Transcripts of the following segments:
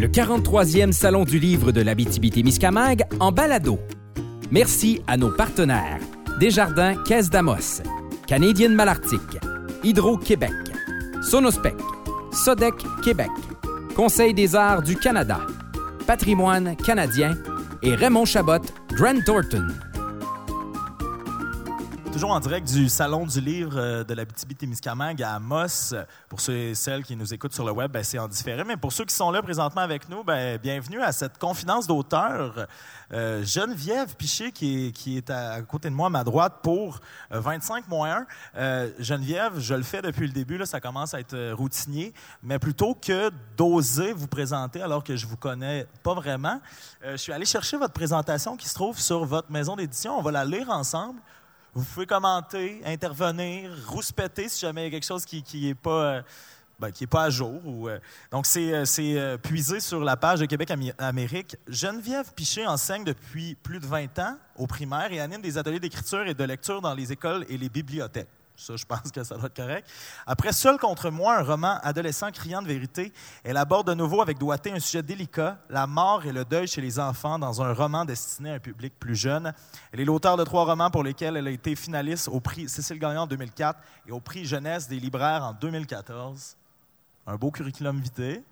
le 43e Salon du livre de l'Abitibi-Témiscamingue en balado. Merci à nos partenaires Desjardins Caisse d'Amos, Canadienne Malartic, Hydro-Québec, Sonospec, Sodec Québec, Conseil des arts du Canada, Patrimoine canadien et Raymond Chabot, Grant Thornton. Toujours en direct du Salon du livre euh, de la témiscamingue à Amos. Pour ceux et celles qui nous écoutent sur le web, ben, c'est en différé. Mais pour ceux qui sont là présentement avec nous, ben, bienvenue à cette confidence d'auteur. Euh, Geneviève Piché, qui est, à côté de moi, à ma droite, pour 25 euh, moins 1. Geneviève, je le fais depuis le début, ça commence à être routinier, mais plutôt que d'oser vous présenter alors que je vous connais pas vraiment, je suis allé chercher votre présentation qui se trouve sur votre maison d'édition. On va la lire ensemble. Vous pouvez commenter, intervenir, rouspéter si jamais il y a quelque chose qui n'est pas, euh, ben, qui pas à jour. Ou, euh, donc, c'est euh, puisé sur la page de Québec Amérique. Geneviève Piché enseigne depuis plus de 20 ans au primaire et anime des ateliers d'écriture et de lecture dans les écoles et les bibliothèques. Ça, je pense que ça doit être correct. Après Seul contre moi, un roman adolescent criant de vérité, elle aborde de nouveau avec doigté un sujet délicat, la mort et le deuil chez les enfants, dans un roman destiné à un public plus jeune. Elle est l'auteur de trois romans pour lesquels elle a été finaliste au prix Cécile Gagnon en 2004 et au prix Jeunesse des libraires en 2014. Un beau curriculum vitae.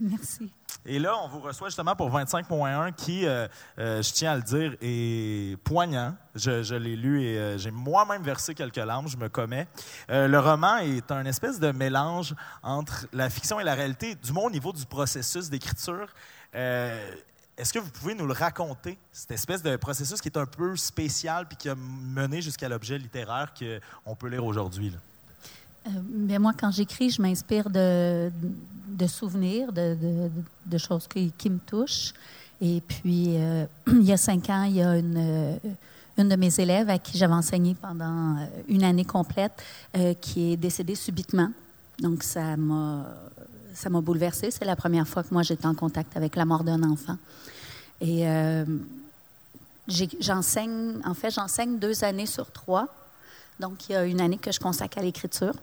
Merci. Et là, on vous reçoit justement pour 25.1 qui, euh, euh, je tiens à le dire, est poignant. Je, l'ai lu et euh, j'ai moi-même versé quelques larmes, je me commets. le roman est un espèce de mélange entre la fiction et la réalité, du moins au niveau du processus d'écriture. Est-ce que vous pouvez nous le raconter, cette espèce de processus qui est un peu spécial puis qui a mené jusqu'à l'objet littéraire qu'on peut lire aujourd'hui? Bien, moi, quand j'écris, je m'inspire de, de souvenirs, de, de, choses qui, qui, me touchent. Et puis, euh, il y a cinq ans, il y a une, euh, une de mes élèves à qui j'avais enseigné pendant euh, une année complète qui est décédée subitement. Donc, ça m'a, ça m'a bouleversée. C'est la première fois que moi, j'étais en contact avec la mort d'un enfant. Et j'enseigne, en fait, j'enseigne deux années sur trois. Donc, il y a une année que je consacre à l'écriture.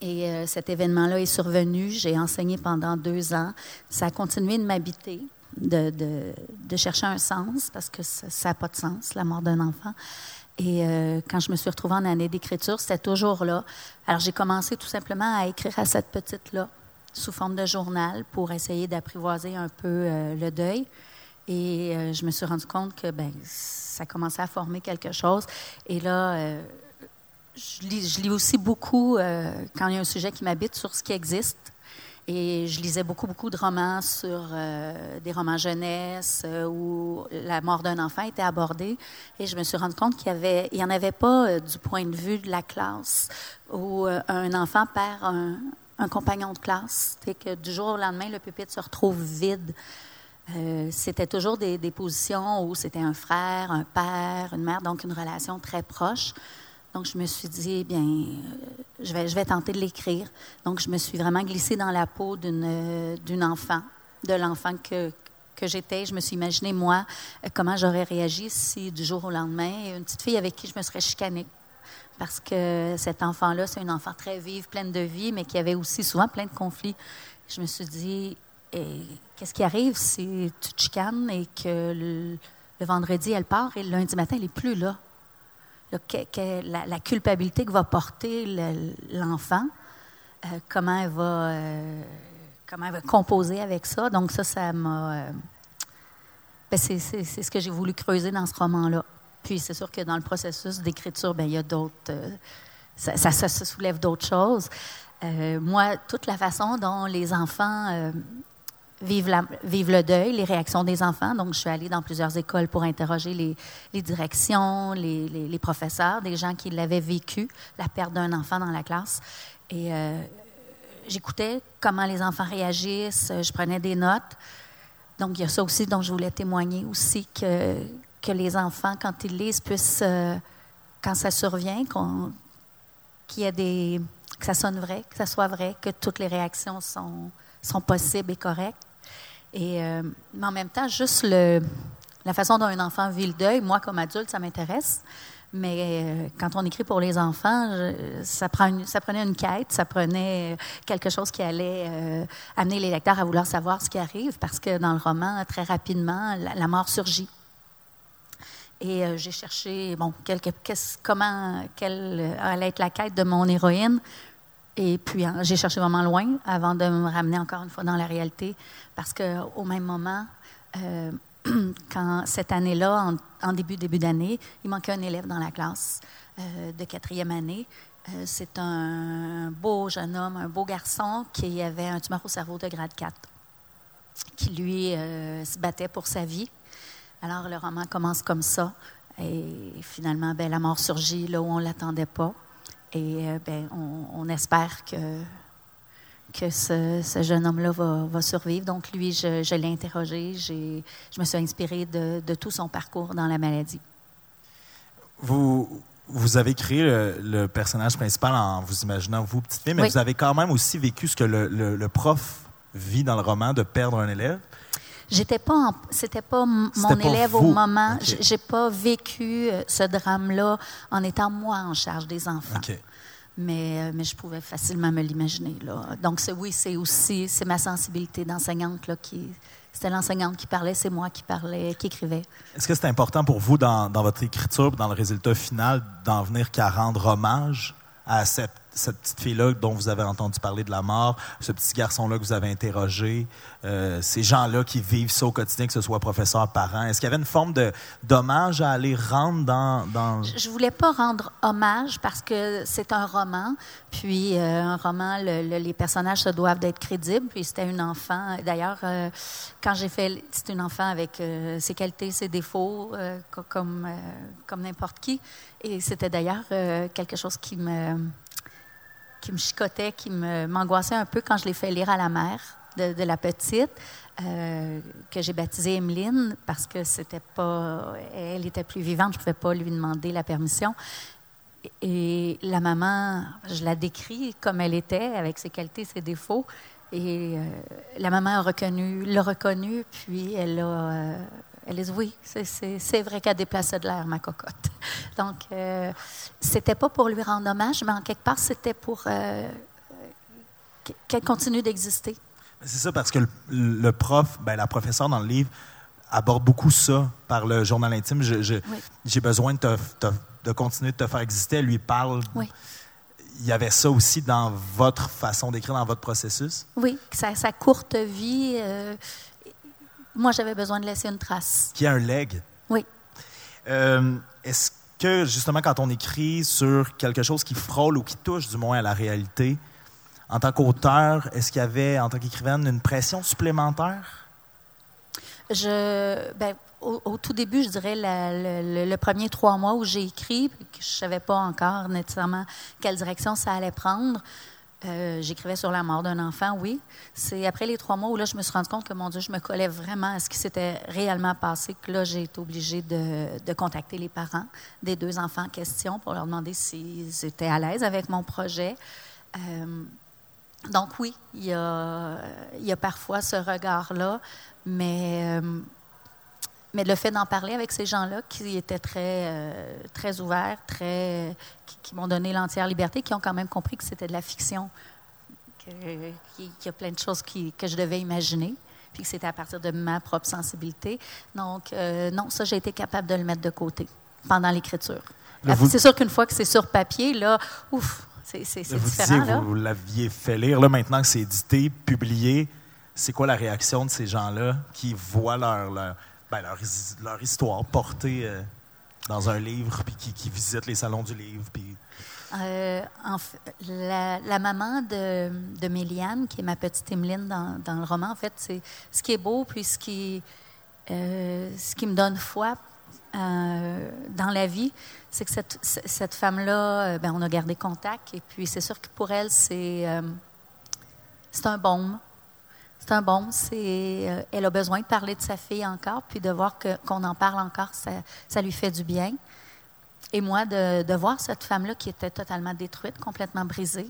Et euh, cet événement-là est survenu. J'ai enseigné pendant deux ans. Ça a continué de m'habiter, de, chercher un sens, parce que ça n'a pas de sens, la mort d'un enfant. Et euh, quand je me suis retrouvée en année d'écriture, c'était toujours là. Alors, j'ai commencé tout simplement à écrire à cette petite-là, sous forme de journal, pour essayer d'apprivoiser un peu euh, le deuil. Et je me suis rendu compte que ben, ça commençait à former quelque chose. Et là, je lis, aussi beaucoup, euh, quand il y a un sujet qui m'habite, sur ce qui existe. Et je lisais beaucoup, beaucoup de romans sur euh, des romans jeunesse euh, où la mort d'un enfant était abordée. Et je me suis rendu compte qu'il n'y en avait pas du point de vue de la classe où un enfant perd un, compagnon de classe. C'est que du jour au lendemain, le pupitre se retrouve vide. C'était toujours des, positions où c'était un frère, un père, une mère, donc une relation très proche. Donc, je me suis dit, eh bien, euh, je vais, je vais tenter de l'écrire. Donc, je me suis vraiment glissée dans la peau d'une, euh, d'une enfant, de l'enfant que, que j'étais. Je me suis imaginé, moi, euh, comment j'aurais réagi si, du jour au lendemain, une petite fille avec qui je me serais chicanée. Parce que cet enfant-là, c'est une enfant très vive, pleine de vie, mais qui avait aussi souvent plein de conflits. Je me suis dit, eh, qu'est-ce qui arrive? Si tu te chicanes et que le, vendredi, elle part et le lundi matin, elle n'est plus là? la, culpabilité que va porter l'enfant, euh, comment, elle va, euh, comment elle va composer avec ça. Donc ça, ça m'a... Euh, ben, c'est ce que j'ai voulu creuser dans ce roman-là. Puis c'est sûr que dans le processus d'écriture, ben, il y a d'autres... Ça, soulève d'autres choses. moi, toute la façon dont les enfants vivre, le deuil, les réactions des enfants. Donc, je suis allée dans plusieurs écoles pour interroger les, directions, les, professeurs, des gens qui l'avaient vécu, la perte d'un enfant dans la classe. Et euh, j'écoutais comment les enfants réagissent, je prenais des notes. Donc, il y a ça aussi dont je voulais témoigner aussi, que, les enfants, quand ils lisent, puissent, euh, quand ça survient, qu'il y ait des, que ça sonne vrai, que ça soit vrai, que toutes les réactions sont possibles et correctes. Et, euh, mais en même temps, juste le, la façon dont un enfant vit le deuil, moi, comme adulte, ça m'intéresse. Mais euh, quand on écrit pour les enfants, ça, ça, prenait une quête, ça prenait quelque chose qui allait amener les lecteurs à vouloir savoir ce qui arrive, parce que dans le roman, très rapidement, la, mort surgit. Et j'ai cherché, bon, comment, quelle allait être la quête de mon héroïne. Et puis, hein, j'ai cherché vraiment loin avant de me ramener encore une fois dans la réalité, parce qu'au même moment, euh, quand cette année-là, en, début début d'année, il manquait un élève dans la classe euh, de quatrième année. Euh, c'est un beau jeune homme, un beau garçon qui avait un tumeur au cerveau de grade 4, qui lui se battait pour sa vie. Alors le roman commence comme ça, et finalement, ben, la mort surgit là où on ne l'attendait pas. Et euh, ben, on, espère que, que ce, jeune homme-là va, survivre. Donc, lui, je, l'ai interrogé. Je me suis inspirée de, tout son parcours dans la maladie. Vous, vous avez créé le, personnage principal en vous imaginant vous, petite fille, mais vous avez quand même aussi vécu ce que le, le, prof vit dans le roman de perdre un élève. J'étais pas, c'était pas mon élève au moment. J'ai pas vécu euh, ce drame-là en étant moi en charge des enfants. Mais, euh, mais je pouvais facilement me l'imaginer. Donc, oui, c'est aussi c'est ma sensibilité d'enseignante là, qui. C'était l'enseignante qui parlait, c'est moi qui parlais, qui écrivais. Est-ce que c'est important pour vous, dans, dans votre écriture, dans le résultat final, d'en venir qu'à rendre hommage à cette cette petite fille-là dont vous avez entendu parler de la mort, ce petit garçon-là que vous avez interrogé, euh, ces gens-là qui vivent ça au quotidien, que ce soit professeur, parent, est-ce qu'il y avait une forme de d'hommage à aller rendre dans, dans... Je voulais pas rendre hommage parce que c'est un roman, puis euh, un roman, les personnages se doivent d'être crédibles, puis c'était une enfant. D'ailleurs, euh, quand j'ai fait, c'est une enfant avec ses qualités, ses défauts, comme comme n'importe qui, et c'était d'ailleurs quelque chose qui me qui me chicotait, qui m'angoissait un peu quand je l'ai fait lire à la mère de, la petite, euh, que j'ai baptisée Emeline parce que c'était pas, elle était plus vivante, je pouvais pas lui demander la permission. Et la maman, je la décris comme elle était, avec ses qualités, ses défauts. Et euh, la maman a reconnu, l'a reconnu, puis elle a, euh, elle dit oui, c'est vrai qu'elle déplaçait de l'air, ma cocotte. Donc, euh, c'était pas pour lui rendre hommage, mais en quelque part, c'était pour euh, qu'elle continue d'exister. C'est ça, parce que le, prof, ben, la professeure dans le livre, aborde beaucoup ça par le journal intime. J'ai besoin de, de, continuer de te faire exister. Elle lui parle. Oui. Il y avait ça aussi dans votre façon d'écrire, dans votre processus? Oui, sa, sa courte vie. Euh, moi, j'avais besoin de laisser une trace. Qui a un leg? Oui. Euh, est-ce que, justement, quand on écrit sur quelque chose qui frôle ou qui touche du moins à la réalité, en tant qu'auteur, est-ce qu'il y avait, en tant qu'écrivaine, une pression supplémentaire? Je, ben, au, tout début, je dirais le, premier trois mois où j'ai écrit, je ne savais pas encore nécessairement quelle direction ça allait prendre. Euh, j'écrivais sur la mort d'un enfant, oui. C'est après les trois mois où là, je me suis rendu compte que, mon Dieu, je me collais vraiment à ce qui s'était réellement passé, que là, j'ai été obligée de, contacter les parents des deux enfants en question pour leur demander s'ils étaient à l'aise avec mon projet. Euh, donc oui, il y, a, y a parfois ce regard-là, mais... Euh, mais le fait d'en parler avec ces gens-là qui étaient très, euh, très ouverts, très, qui, m'ont donné l'entière liberté, qui ont quand même compris que c'était de la fiction, qu'il y a plein de choses que je devais imaginer, puis que c'était à partir de ma propre sensibilité. Donc, euh, non, ça, j'ai été capable de le mettre de côté pendant l'écriture. C'est sûr qu'une fois que c'est sur papier, là, ouf, c'est différent. Vous, vous l'aviez fait lire. Là, maintenant que c'est édité, publié, c'est quoi la réaction de ces gens-là qui voient leur ben, leur, histoire portée euh, dans un livre, puis qui, qui, visitent les salons du livre. Puis... Euh, la, maman de, de Méliane, qui est ma petite Emeline dans, dans, le roman, en fait, c'est ce qui est beau, puis ce qui, euh, ce qui me donne foi dans la vie, c'est que cette, cette femme-là, ben, on a gardé contact, et puis c'est sûr que pour elle, c'est c'est un baume. C'est un bon. C'est, euh, elle a besoin de parler de sa fille encore, puis de voir qu'on en parle encore, ça, ça, lui fait du bien. Et moi, de, voir cette femme-là qui était totalement détruite, complètement brisée,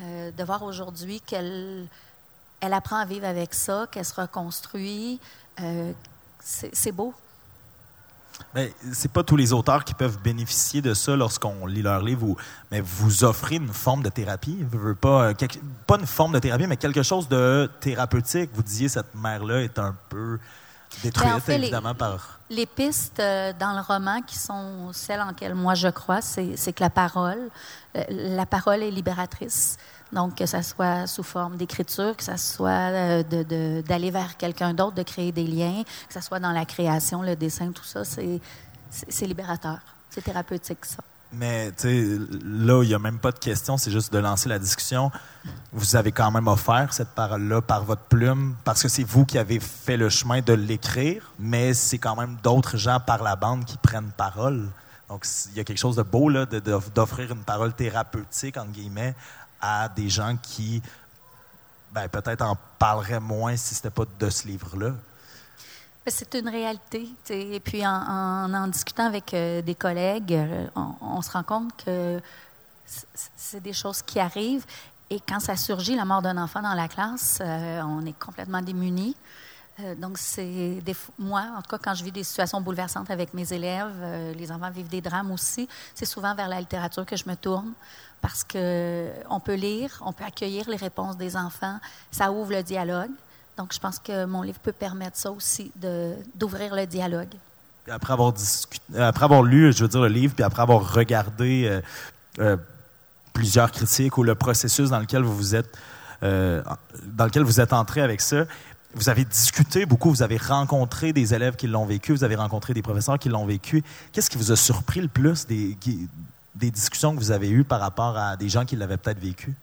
euh, de voir aujourd'hui qu'elle elle apprend à vivre avec ça, qu'elle se reconstruit, euh, c'est, beau. Mais c'est pas tous les auteurs qui peuvent bénéficier de ça lorsqu'on lit leur livre, mais vous offrez une forme de thérapie. Vous pas, euh, pas une forme de thérapie, mais quelque chose de thérapeutique. Vous disiez cette mère-là est un peu détruite, ben, évidemment, par. Les pistes euh, dans le roman qui sont celles en lesquelles moi je crois, c'est que la parole, euh, la parole est libératrice. Donc, que ça soit sous forme d'écriture, que ça soit d'aller vers quelqu'un d'autre, de créer des liens, que ça soit dans la création, le dessin, tout ça, c'est libérateur. C'est thérapeutique, ça. Mais tu sais, là, il n'y a même pas de question, c'est juste de lancer la discussion. Vous avez quand même offert cette parole-là par votre plume, parce que c'est vous qui avez fait le chemin de l'écrire, mais c'est quand même d'autres gens par la bande qui prennent parole. Donc, il y a quelque chose de beau là, d'offrir une parole thérapeutique, entre guillemets, à des gens qui, ben, peut-être en parleraient moins si ce n'était pas de ce livre-là. C'est une réalité. Et puis, en, en, discutant avec euh, des collègues, euh, on, se rend compte que c'est des choses qui arrivent. Et quand ça surgit, la mort d'un enfant dans la classe, euh, on est complètement démunis. donc, c'est moi, en tout cas, quand je vis des situations bouleversantes avec mes élèves, les enfants vivent des drames aussi, c'est souvent vers la littérature que je me tourne parce qu'on peut lire, on peut accueillir les réponses des enfants, ça ouvre le dialogue. Donc, je pense que mon livre peut permettre ça aussi, d'ouvrir le dialogue. après avoir, après avoir lu, je veux dire, le livre, puis après avoir regardé euh, euh, plusieurs critiques ou le processus dans lequel vous, vous êtes, euh, dans lequel vous êtes entré avec ça, vous avez discuté beaucoup, vous avez rencontré des élèves qui l'ont vécu, vous avez rencontré des professeurs qui l'ont vécu. Qu'est-ce qui vous a surpris le plus des, des discussions que vous avez eues par rapport à des gens qui l'avaient peut-être vécu?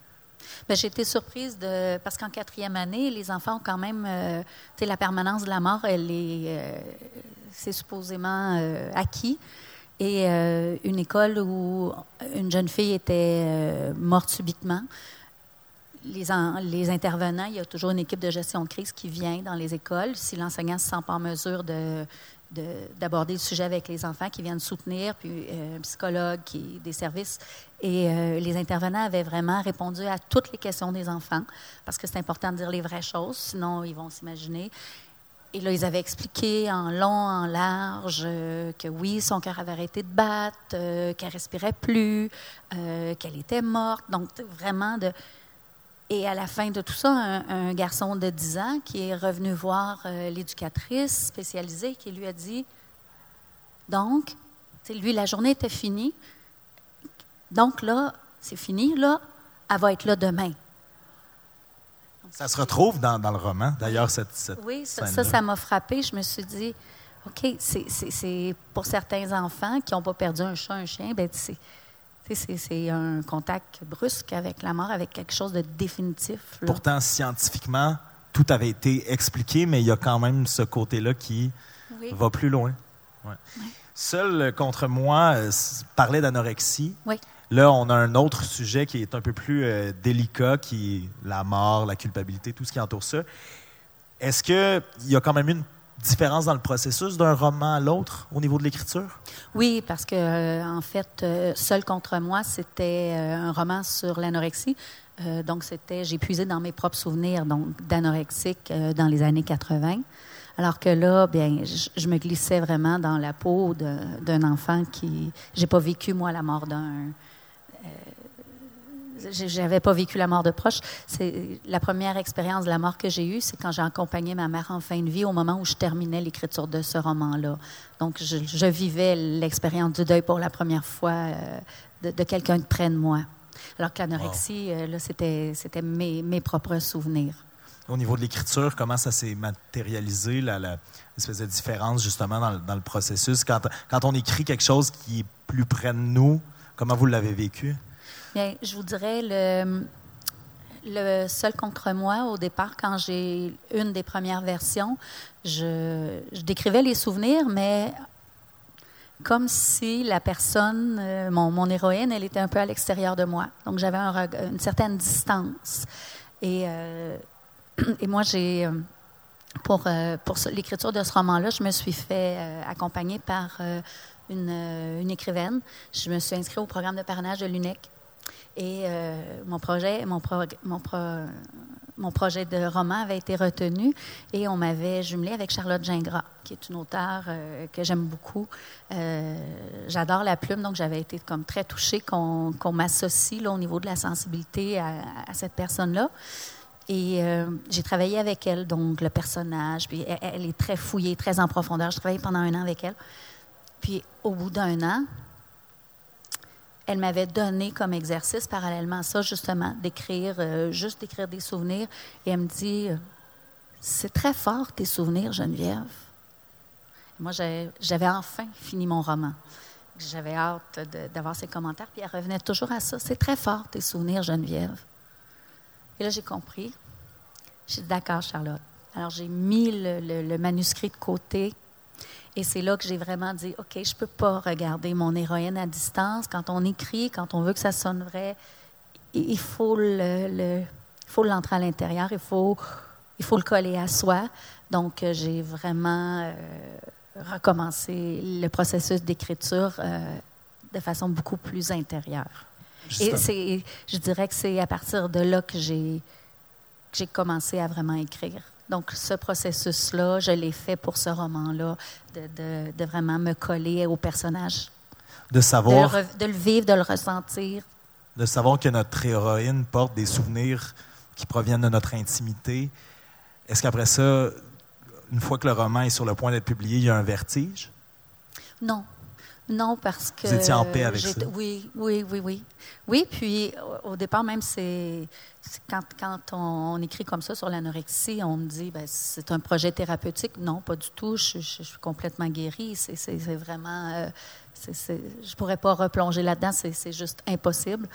Ben, j'ai été surprise parce qu'en quatrième année, les enfants ont quand même, euh, la permanence de la mort, elle est, euh, c'est supposément euh, acquis. Et une école où une jeune fille était morte subitement. Les, intervenants, il y a toujours une équipe de gestion de crise qui vient dans les écoles. Si l'enseignant ne se sent pas en mesure de, d'aborder le sujet avec les enfants qui viennent soutenir, puis euh, un psychologue, des services. Et euh, les intervenants avaient vraiment répondu à toutes les questions des enfants, parce que c'est important de dire les vraies choses, sinon ils vont s'imaginer. Et là, ils avaient expliqué en long, en large, euh, que oui, son cœur avait arrêté de battre, qu'elle respirait plus, qu'elle était morte. Donc, vraiment de et à la fin de tout ça, un, garçon de 10 ans qui est revenu voir euh, l'éducatrice spécialisée qui lui a dit Donc, lui, la journée était finie. Donc là, c'est fini, là, elle va être là demain. ça se retrouve dans, le roman, d'ailleurs, cette, cette Oui, ça, ça m'a frappé. Je me suis dit, OK, c'est pour certains enfants qui n'ont pas perdu un chat, un chien, ben, c'est un contact brusque avec la mort, avec quelque chose de définitif. Pourtant, scientifiquement, tout avait été expliqué, mais il y a quand même ce côté-là qui va plus loin. Seul euh, contre moi euh, parlait d'anorexie. Là, on a un autre sujet qui est un peu plus euh, délicat, qui est la mort, la culpabilité, tout ce qui entoure ça. Est-ce qu'il y a quand même une différence dans le processus d'un roman à l'autre au niveau de l'écriture? Oui, parce que euh, en fait, euh, Seul contre moi, c'était euh, un roman sur l'anorexie. donc, c'était, j'ai puisé dans mes propres souvenirs donc d'anorexique dans les années 80. Alors que là, bien, je, me glissais vraiment dans la peau d'un enfant qui, j'ai pas vécu moi la mort d'un j'avais pas vécu la mort de proche. C'est la première expérience de la mort que j'ai eue, c'est quand j'ai accompagné ma mère en fin de vie au moment où je terminais l'écriture de ce roman-là. Donc, je, vivais l'expérience du deuil pour la première fois euh, de, quelqu'un de près de moi. Alors que l'anorexie, euh, là, c'était, c'était mes, mes, propres souvenirs. Au niveau de l'écriture, comment ça s'est matérialisé, la, la espèce de différence justement dans le, dans le processus? Quand, quand on écrit quelque chose qui est plus près de nous, comment vous l'avez vécu? Bien, je vous dirais le, seul contre moi au départ, quand j'ai une des premières versions, je, décrivais les souvenirs, mais comme si la personne, euh, mon, héroïne, elle était un peu à l'extérieur de moi. Donc j'avais une certaine distance. Et, euh, moi, euh, pour l'écriture de ce roman-là, je me suis fait accompagner par une, une, écrivaine. Je me suis inscrite au programme de parrainage de l'UNEC. Et euh, mon projet, mon, mon, mon projet de roman avait été retenu et on m'avait jumelé avec Charlotte Gingras, qui est une auteure euh, que j'aime beaucoup. Euh, j'adore la plume, donc j'avais été comme très touchée qu'on m'associe au niveau de la sensibilité à, cette personne-là. Et j'ai travaillé avec elle, donc le personnage. Puis elle, elle, est très fouillée, très en profondeur. J'ai travaillé pendant un an avec elle. Puis au bout d'un an, elle m'avait donné comme exercice parallèlement à ça, justement, d'écrire, euh, juste d'écrire des souvenirs. Et elle me dit C'est très fort tes souvenirs, Geneviève. moi, j'avais enfin fini mon roman. J'avais hâte d'avoir ses commentaires. Puis elle revenait toujours à ça C'est très fort tes souvenirs, Geneviève. Et là, j'ai compris. J'ai dit D'accord, Charlotte. Alors, j'ai mis le manuscrit de côté et c'est là que j'ai vraiment dit, OK, je ne peux pas regarder mon héroïne à distance. Quand on écrit, quand on veut que ça sonne vrai, il faut le, faut l'entrer à l'intérieur, il faut, il faut le coller à soi. Donc, euh, j'ai vraiment euh, recommencé le processus d'écriture euh, de façon beaucoup plus intérieure. Et c'est, je dirais que c'est à partir de là que j'ai, que j'ai commencé à vraiment écrire. Donc, ce processus-là, je l'ai fait pour ce roman-là, de, vraiment me coller au personnage. De savoir. De le, vivre, de le ressentir. De savoir que notre héroïne porte des souvenirs qui proviennent de notre intimité. Est-ce qu'après ça, une fois que le roman est sur le point d'être publié, il y a un vertige? Non. Non, parce que. Vous étiez en paix avec ça? Oui, oui, oui, oui. Oui, puis au départ, même, c'est. Quand, quand on, écrit comme ça sur l'anorexie, on me dit, ben, c'est un projet thérapeutique. Non, pas du tout. Je, suis complètement guérie. C'est vraiment. Euh, je ne pourrais pas replonger là-dedans. C'est juste impossible.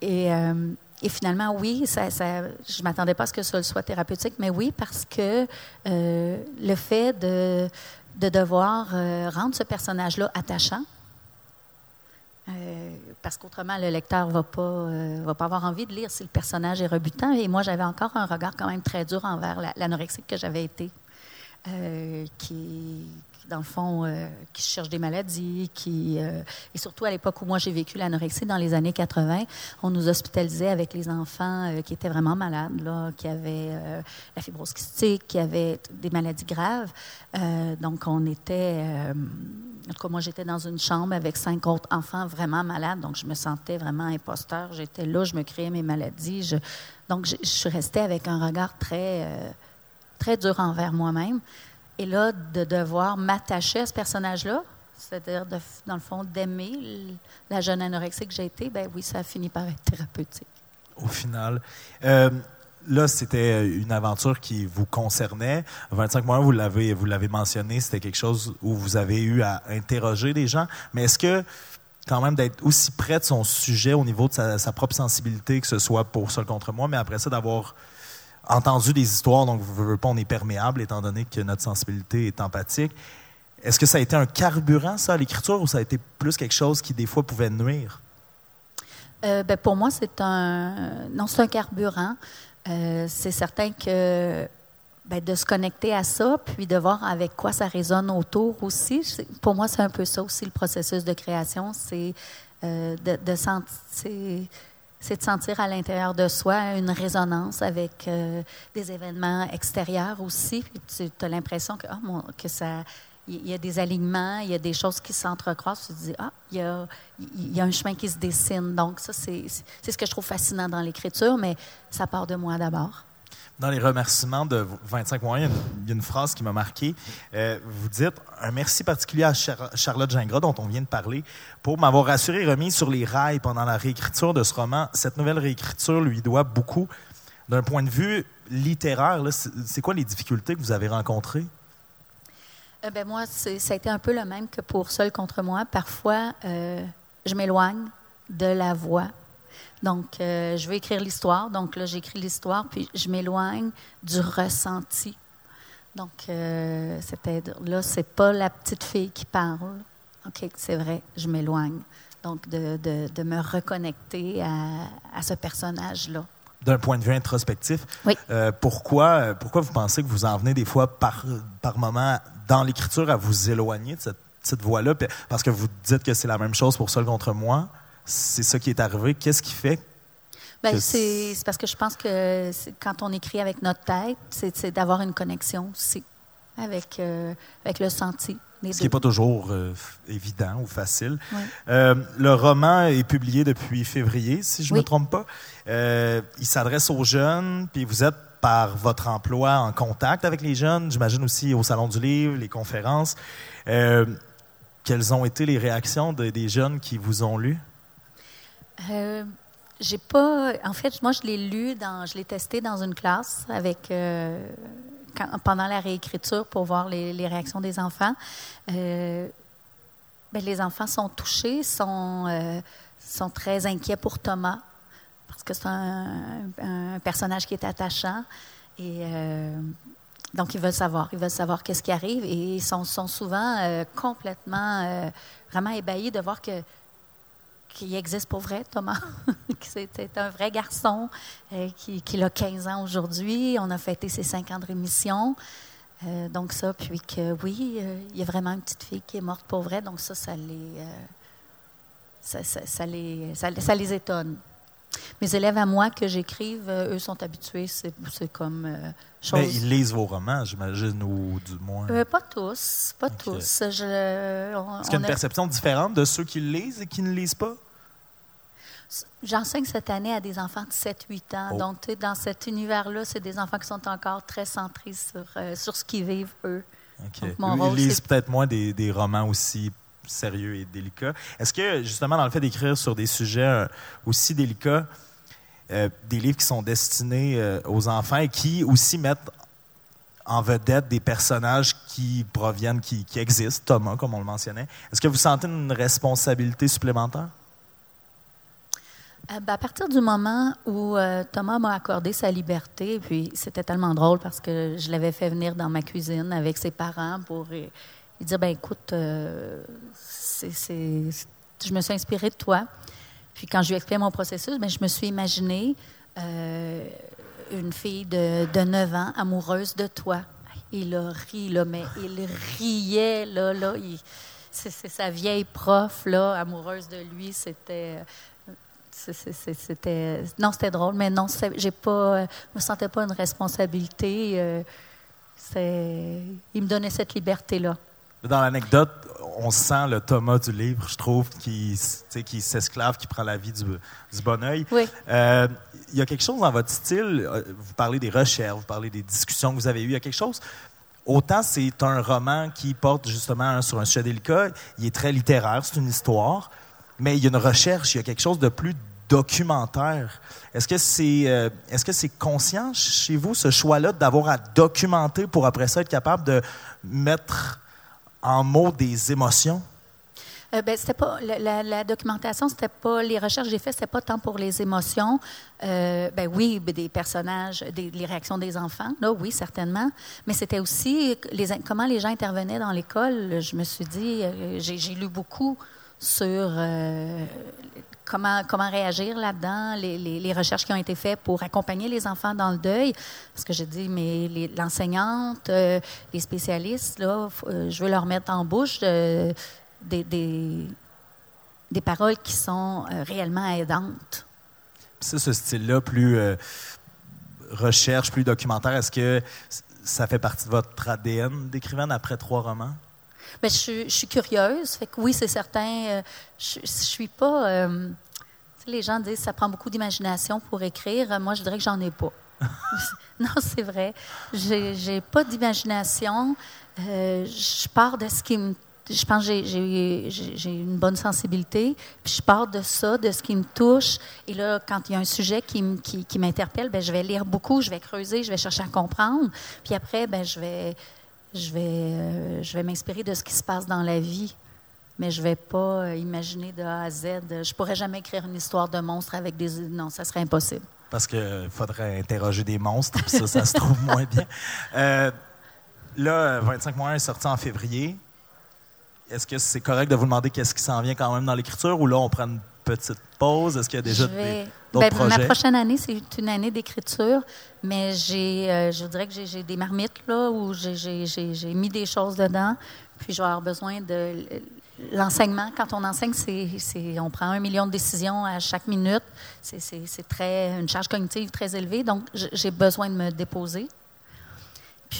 Et. Euh, et finalement, oui, ça, ça, je ne m'attendais pas à ce que ça soit thérapeutique, mais oui, parce que euh, le fait de, de devoir euh, rendre ce personnage-là attachant, euh, parce qu'autrement, le lecteur ne va, pas, euh, va pas avoir envie de lire si le personnage est rebutant. Et moi, j'avais encore un regard quand même très dur envers l'anorexique que j'avais été, qui, dans le fond, euh, qui cherchent des maladies, qui, euh, et surtout à l'époque où moi j'ai vécu l'anorexie dans les années 80, on nous hospitalisait avec les enfants euh, qui étaient vraiment malades, là, qui avaient la fibrose kystique, qui avaient des maladies graves. donc on était, en tout cas moi j'étais dans une chambre avec cinq autres enfants vraiment malades, donc je me sentais vraiment imposteur. J'étais là, je me créais mes maladies. Donc je, je suis restée avec un regard très, très dur envers moi-même. Et là, de devoir m'attacher à ce personnage-là, c'est-à-dire, dans le fond, d'aimer la jeune anorexique que j'ai été, ben oui, ça a fini par être thérapeutique. Au final. Euh, là, c'était une aventure qui vous concernait. 25 mois, vous l'avez, vous l'avez mentionné, c'était quelque chose où vous avez eu à interroger des gens. Mais est-ce que, quand même, d'être aussi près de son sujet au niveau de sa, sa propre sensibilité, que ce soit pour Seul contre moi, mais après ça, d'avoir entendu des histoires, donc vous pas, on est perméable étant donné que notre sensibilité est empathique. Est-ce que ça a été un carburant, ça, à l'écriture, ou ça a été plus quelque chose qui, des fois, pouvait nuire? Euh, ben, pour moi, c'est un. Non, c'est un carburant. Euh, c'est certain que ben, de se connecter à ça, puis de voir avec quoi ça résonne autour aussi. Pour moi, c'est un peu ça aussi, le processus de création. C'est euh, de sentir c'est de sentir à l'intérieur de soi une résonance avec euh, des événements extérieurs aussi. tu as l'impression que, oh, que ça, il y a des alignements, il y a des choses qui s'entrecroisent. Tu te dis, ah, il y, a, un chemin qui se dessine. Donc, ça, c'est ce que je trouve fascinant dans l'écriture, mais ça part de moi d'abord. Dans les remerciements de 25 mois, il y a une, phrase qui m'a marqué. Euh, vous dites un merci particulier à Charlotte Gingras, dont on vient de parler, pour m'avoir rassuré et remis sur les rails pendant la réécriture de ce roman. Cette nouvelle réécriture lui doit beaucoup. D'un point de vue littéraire, c'est quoi les difficultés que vous avez rencontrées? Euh, ben moi, ça a été un peu le même que pour Seul contre moi. Parfois, euh, je m'éloigne de la voix donc, euh, je vais écrire l'histoire. Donc, là, j'écris l'histoire, puis je m'éloigne du ressenti. Donc, euh, c'était là, c'est pas la petite fille qui parle. OK, c'est vrai, je m'éloigne. Donc, de, de, me reconnecter à, à ce personnage-là. D'un point de vue introspectif, oui. Euh, pourquoi, pourquoi vous pensez que vous en venez des fois par, par moment dans l'écriture à vous éloigner de cette, cette voix-là? Parce que vous dites que c'est la même chose pour Seul contre moi c'est ça qui est arrivé. Qu'est-ce qui fait? Ben, c'est parce que je pense que quand on écrit avec notre tête, c'est d'avoir une connexion aussi avec, euh, avec le senti. Ce qui n'est pas toujours euh, évident ou facile. Euh, le roman est publié depuis février, si je ne me trompe pas. il s'adresse aux jeunes, puis vous êtes par votre emploi en contact avec les jeunes, j'imagine aussi au Salon du Livre, les conférences. quelles ont été les réactions des jeunes qui vous ont lu? J'ai pas. En fait, moi, je l'ai lu, dans, je l'ai testé dans une classe avec. Euh, pendant la réécriture pour voir les, réactions des enfants. Euh, ben, les enfants sont touchés, sont, euh, sont très inquiets pour Thomas, parce que c'est un, personnage qui est attachant. Et donc, ils veulent savoir. Ils veulent savoir qu'est-ce qui arrive. Et ils sont souvent complètement, vraiment ébahis de voir que qui existe pour vrai, Thomas. C'était un vrai garçon euh, qui, qui, a 15 ans aujourd'hui. On a fêté ses 5 ans de rémission. Euh, donc ça, puis que oui, euh, il y a vraiment une petite fille qui est morte pour vrai. Donc ça, ça les, ça, ça, les, ça, les étonne. Mes élèves à moi que j'écrive, eux sont habitués, c'est comme chose. Mais ils lisent vos romans, j'imagine, ou du moins. pas tous, pas tous. Est-ce qu'il y a une perception différente de ceux qui lisent et qui ne lisent pas? J'enseigne cette année à des enfants de 7-8 ans. Oh. Donc, dans cet univers-là, c'est des enfants qui sont encore très centrés sur, euh, sur ce qu'ils vivent, eux. Ils lisent peut-être moins des, des, romans aussi sérieux et délicats. Est-ce que, justement, dans le fait d'écrire sur des sujets euh, aussi délicats, euh, des livres qui sont destinés aux enfants et qui aussi mettent en vedette des personnages qui proviennent, qui, qui existent, Thomas, comme on le mentionnait, est-ce que vous sentez une responsabilité supplémentaire? Euh, ben, à partir du moment où euh, Thomas m'a accordé sa liberté, puis c'était tellement drôle parce que je l'avais fait venir dans ma cuisine avec ses parents pour lui dire ben écoute, euh, je me suis inspirée de toi. Puis quand je lui ai expliqué mon processus, ben, je me suis imaginée une fille de, de 9 ans amoureuse de toi. Il a ri, là, mais il riait, là, là. c'est sa vieille prof, là, amoureuse de lui. C'était c'était non, c'était drôle, mais non, j'ai pas, je me sentais pas une responsabilité. Euh, il me donnait cette liberté-là. Dans l'anecdote, on sent le Thomas du livre, je trouve, qui, qui s'esclave, qui prend la vie du, du bon oeil. Oui. Euh, il y a quelque chose dans votre style, euh, vous parlez des recherches, vous parlez des discussions que vous avez eues, il y a quelque chose Autant c'est un roman qui porte justement sur un sujet délicat, il est très littéraire, c'est une histoire, mais il y a une recherche, il y a quelque chose de plus documentaire. Est-ce que c'est euh, est-ce que c'est conscient chez vous ce choix-là d'avoir à documenter pour après ça être capable de mettre en mots des émotions? Euh, ben, c'était pas la, documentation, c'était pas les recherches que j'ai faites, c'était pas tant pour les émotions. Euh, ben oui, ben, des personnages, des, les réactions des enfants, là, oui, certainement. Mais c'était aussi les, comment les gens intervenaient dans l'école. Je me suis dit, j'ai lu beaucoup sur euh, comment, comment réagir là-dedans, les, les, recherches qui ont été faites pour accompagner les enfants dans le deuil. Parce que j'ai dit, mais l'enseignante, euh, les spécialistes, là, euh, je veux leur mettre en bouche des, des, des, paroles qui sont réellement aidantes. C'est ce style-là, plus recherche, plus documentaire, est-ce que ça fait partie de votre ADN d'écrivaine après trois romans? Je, suis curieuse. Fait que oui, c'est certain. Euh, je, je suis pas. Euh, les gens disent que ça prend beaucoup d'imagination pour écrire. Moi, je dirais que j'en ai pas. non, c'est vrai. J'ai pas d'imagination. Euh, je pars de ce qui me je pense que j'ai une bonne sensibilité. Puis je pars de ça, de ce qui me touche. Et là, quand il y a un sujet qui, qui, m'interpelle, ben, je vais lire beaucoup, je vais creuser, je vais chercher à comprendre. Puis après, ben, je vais, je vais, euh, je vais m'inspirer de ce qui se passe dans la vie, mais je ne vais pas euh, imaginer de A à Z. Je ne pourrais jamais écrire une histoire de monstre avec des... Non, ça serait impossible. Parce qu'il faudrait interroger des monstres, puis ça, ça se trouve moins bien. Euh, là, 25 mois est sorti en février. Est-ce que c'est correct de vous demander qu'est-ce qui s'en vient quand même dans l'écriture ou là, on prend une petite pause? Est-ce qu'il y a déjà des, ben, projets? Ma prochaine année, c'est une année d'écriture, mais j'ai, euh, je dirais que j'ai, des marmites là, où j'ai, mis des choses dedans, puis je vais avoir besoin de l'enseignement, quand on enseigne, c'est, on prend un million de décisions à chaque minute. C'est, très, une charge cognitive très élevée, donc j'ai besoin de me déposer.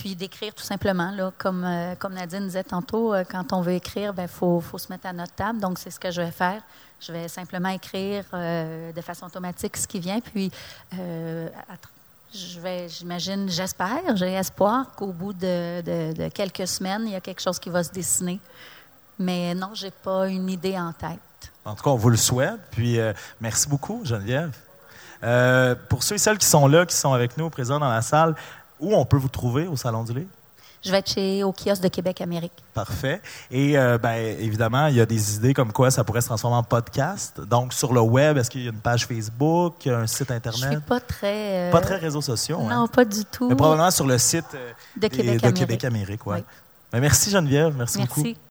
Puis d'écrire tout simplement, euh, comme Nadine disait tantôt, euh, quand on veut écrire, il ben, faut, faut, se mettre à notre table. Donc, c'est ce que je vais faire. Je vais simplement écrire euh, de façon automatique ce qui vient. Puis, je vais, j'imagine, j'espère, j'ai espoir qu'au bout de, de, quelques semaines, il y a quelque chose qui va se dessiner. Mais non, je n'ai pas une idée en tête. En tout cas, on vous le souhaite. Puis, merci beaucoup, Geneviève. pour ceux et celles qui sont là, qui sont avec nous, présents dans la salle, où on peut vous trouver au Salon du Livre? Je vais être chez, au kiosque de Québec Amérique. Parfait. Et euh, ben, évidemment, il y a des idées comme quoi ça pourrait se transformer en podcast. Donc, sur le web, est-ce qu'il y a une page Facebook, un site Internet? Je suis pas très... Euh, pas très réseaux sociaux. Non, hein? pas du tout. Mais probablement sur le site euh, de, Québec, Amérique. ouais. Oui. Ben, merci Geneviève. Merci, merci. beaucoup.